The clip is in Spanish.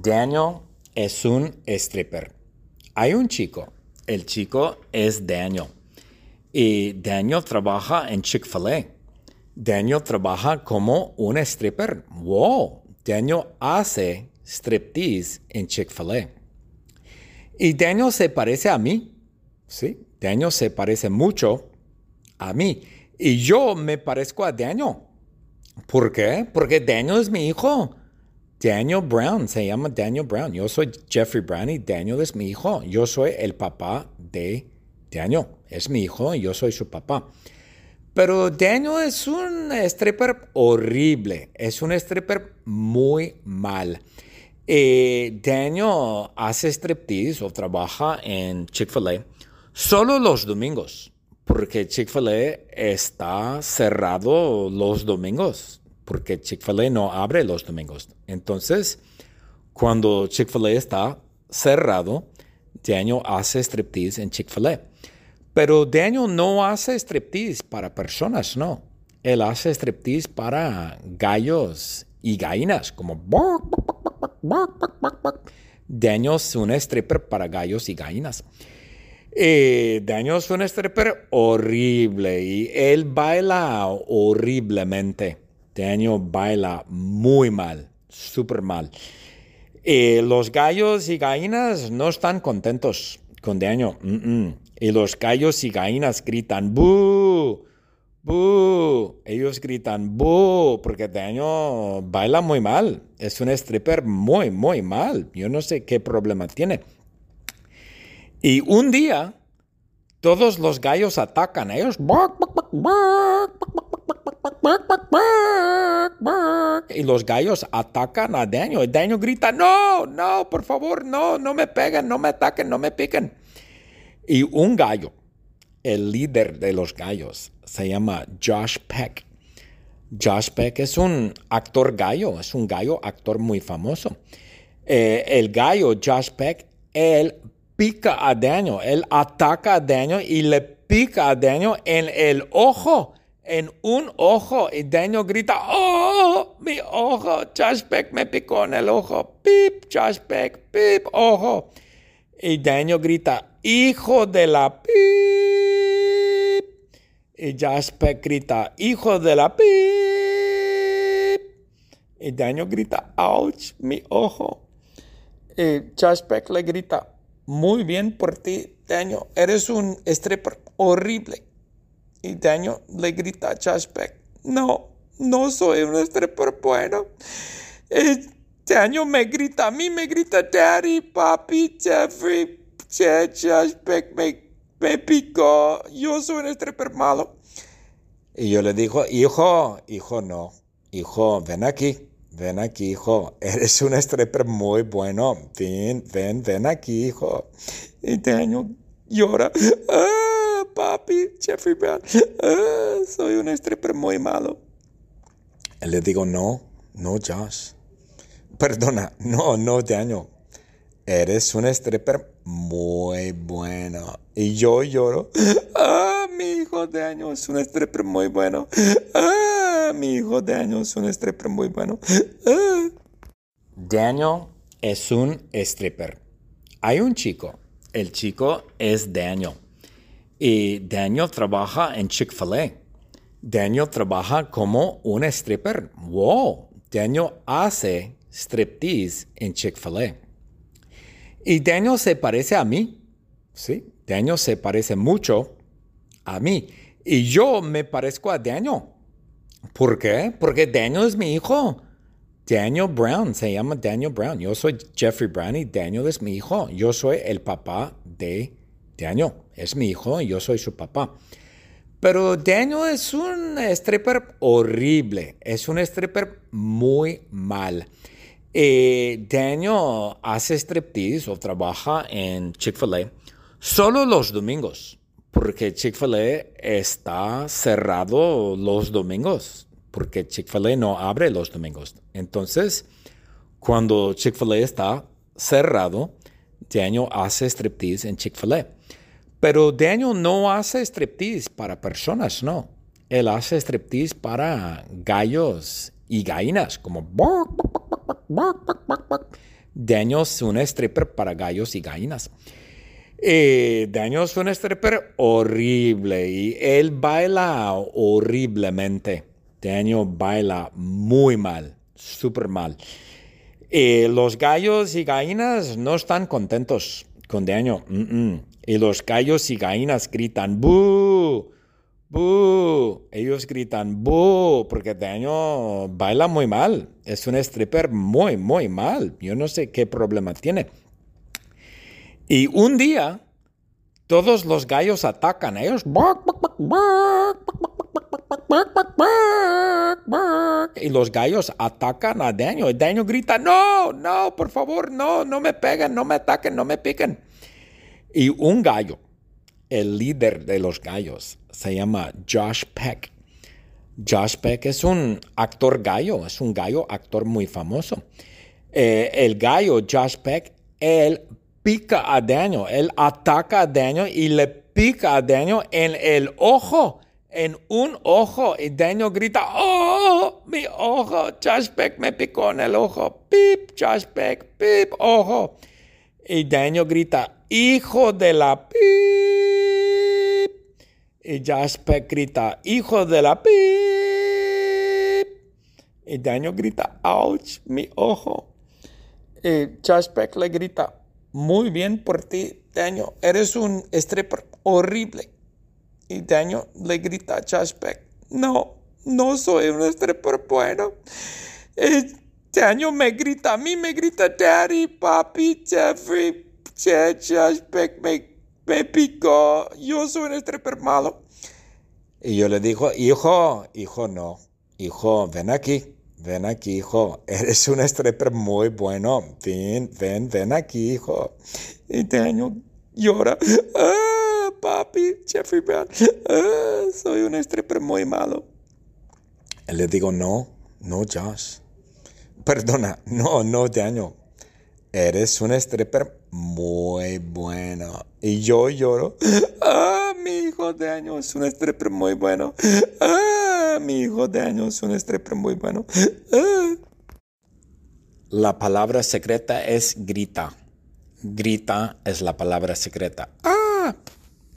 Daniel es un stripper. Hay un chico. El chico es Daniel. Y Daniel trabaja en Chick-fil-A. Daniel trabaja como un stripper. ¡Wow! Daniel hace striptease en Chick-fil-A. Y Daniel se parece a mí. Sí, Daniel se parece mucho a mí. Y yo me parezco a Daniel. ¿Por qué? Porque Daniel es mi hijo. Daniel Brown, se llama Daniel Brown. Yo soy Jeffrey Brown y Daniel es mi hijo. Yo soy el papá de Daniel. Es mi hijo y yo soy su papá. Pero Daniel es un stripper horrible. Es un stripper muy mal. Eh, Daniel hace striptease o trabaja en Chick-fil-A solo los domingos. Porque Chick-fil-A está cerrado los domingos porque Chick-fil-A no abre los domingos. Entonces, cuando Chick-fil-A está cerrado, Daniel hace striptease en Chick-fil-A. Pero Daniel no hace striptease para personas, no. Él hace striptease para gallos y gallinas, como Daniel es un stripper para gallos y gallinas. Eh, Daniel es un stripper horrible y él baila horriblemente. Daniel baila muy mal, súper mal. Eh, los gallos y gallinas no están contentos con Daniel. Y los gallos y gallinas gritan ¡bu! ¡bu! Ellos gritan ¡bu! Porque Daniel baila muy mal. Es un stripper muy, muy mal. Yo no sé qué problema tiene. Y un día, todos los gallos atacan a ellos. Y los gallos atacan a Daniel. Y Daniel grita, no, no, por favor, no, no me peguen, no me ataquen, no me piquen. Y un gallo, el líder de los gallos, se llama Josh Peck. Josh Peck es un actor gallo, es un gallo actor muy famoso. Eh, el gallo Josh Peck, él pica a Daniel, él ataca a Daniel y le pica a Daniel en el ojo en un ojo y Daniel grita, ¡Oh, mi ojo! Josh me picó en el ojo. ¡Pip! Josh ¡pip! ¡Ojo! Y Daniel grita, ¡Hijo de la pip! Y Josh grita, ¡Hijo de la pip! Y Daniel grita, ¡Ouch! Mi ojo. Y Josh le grita, Muy bien por ti, Daniel. Eres un stripper horrible. Y Daniel le grita a Josh Peck, no, no soy un stripper bueno. Daniel me grita, a mí me grita, Daddy, Papi, Jeffrey, Josh Peck me, me picó, yo soy un stripper malo. Y yo le digo, hijo, hijo no, hijo, ven aquí, ven aquí, hijo, eres un stripper muy bueno, ven, ven, ven aquí, hijo. Y Daniel llora. ¡Ah! Papi, Jeffrey Brown, ah, soy un stripper muy malo. Le digo, no, no, Josh. Perdona, no, no, Daniel. Eres un stripper muy bueno. Y yo lloro. Ah, mi hijo Daniel es un stripper muy bueno. Ah, mi hijo Daniel es un stripper muy bueno. Ah. Daniel es un stripper. Hay un chico. El chico es Daniel. Y Daniel trabaja en Chick-fil-A. Daniel trabaja como un stripper. ¡Wow! Daniel hace striptease en Chick-fil-A. Y Daniel se parece a mí. Sí, Daniel se parece mucho a mí. Y yo me parezco a Daniel. ¿Por qué? Porque Daniel es mi hijo. Daniel Brown, se llama Daniel Brown. Yo soy Jeffrey Brown y Daniel es mi hijo. Yo soy el papá de Daniel es mi hijo y yo soy su papá. Pero Daniel es un stripper horrible, es un stripper muy mal. Eh, Daniel hace striptease o trabaja en Chick-fil-A solo los domingos, porque Chick-fil-A está cerrado los domingos, porque Chick-fil-A no abre los domingos. Entonces, cuando Chick-fil-A está cerrado, Daniel hace striptease en Chick-fil-A. Pero Daniel no hace striptease para personas, no. Él hace striptease para gallos y gallinas, como Daniel es un stripper para gallos y gallinas. Eh, Daniel es un stripper horrible y él baila horriblemente. Daniel baila muy mal, súper mal. Eh, los gallos y gallinas no están contentos con Daniel. Y los gallos y gallinas gritan ¡Bú! ¡Bú! Ellos gritan ¡Bú! Porque Daniel baila muy mal. Es un stripper muy, muy mal. Yo no sé qué problema tiene. Y un día, todos los gallos atacan. Ellos y los gallos atacan a Daniel. Y Daniel grita, no, no, por favor, no, no me peguen, no me ataquen, no me piquen. Y un gallo, el líder de los gallos, se llama Josh Peck. Josh Peck es un actor gallo, es un gallo actor muy famoso. Eh, el gallo Josh Peck, él pica a Daniel, él ataca a Daniel y le pica a Daniel en el ojo, en un ojo. Y Daniel grita, ¡Oh, mi ojo! Josh me picó en el ojo. ¡Pip! Josh ¡pip! ¡Ojo! Y Daniel grita, ¡Hijo de la pip! Y Josh grita, ¡Hijo de la pip! Y Daniel grita, ¡Ouch! Mi ojo. Y Josh le grita, muy bien por ti, Daniel. Eres un stripper horrible. Y Daniel le grita a Josh Peck, no, no soy un stripper bueno. Eh, Daniel me grita, a mí me grita Daddy, Papi, Jeffrey, Josh Peck me, me picó. Yo soy un stripper malo. Y yo le digo, hijo, hijo, no. Hijo, ven aquí. Ven aquí, hijo. Eres un stripper muy bueno. Ven, ven, ven aquí, hijo. Y Daniel llora. Ah, Jeffrey Brown. Ah, soy un stripper muy malo. Le digo, no, no, Josh. Perdona, no, no, Daniel. Eres un stripper muy bueno. Y yo lloro. Ah, mi hijo Daniel es un stripper muy bueno. Ah, mi hijo Daniel es un stripper muy bueno. Ah. La palabra secreta es grita. Grita es la palabra secreta. Ah.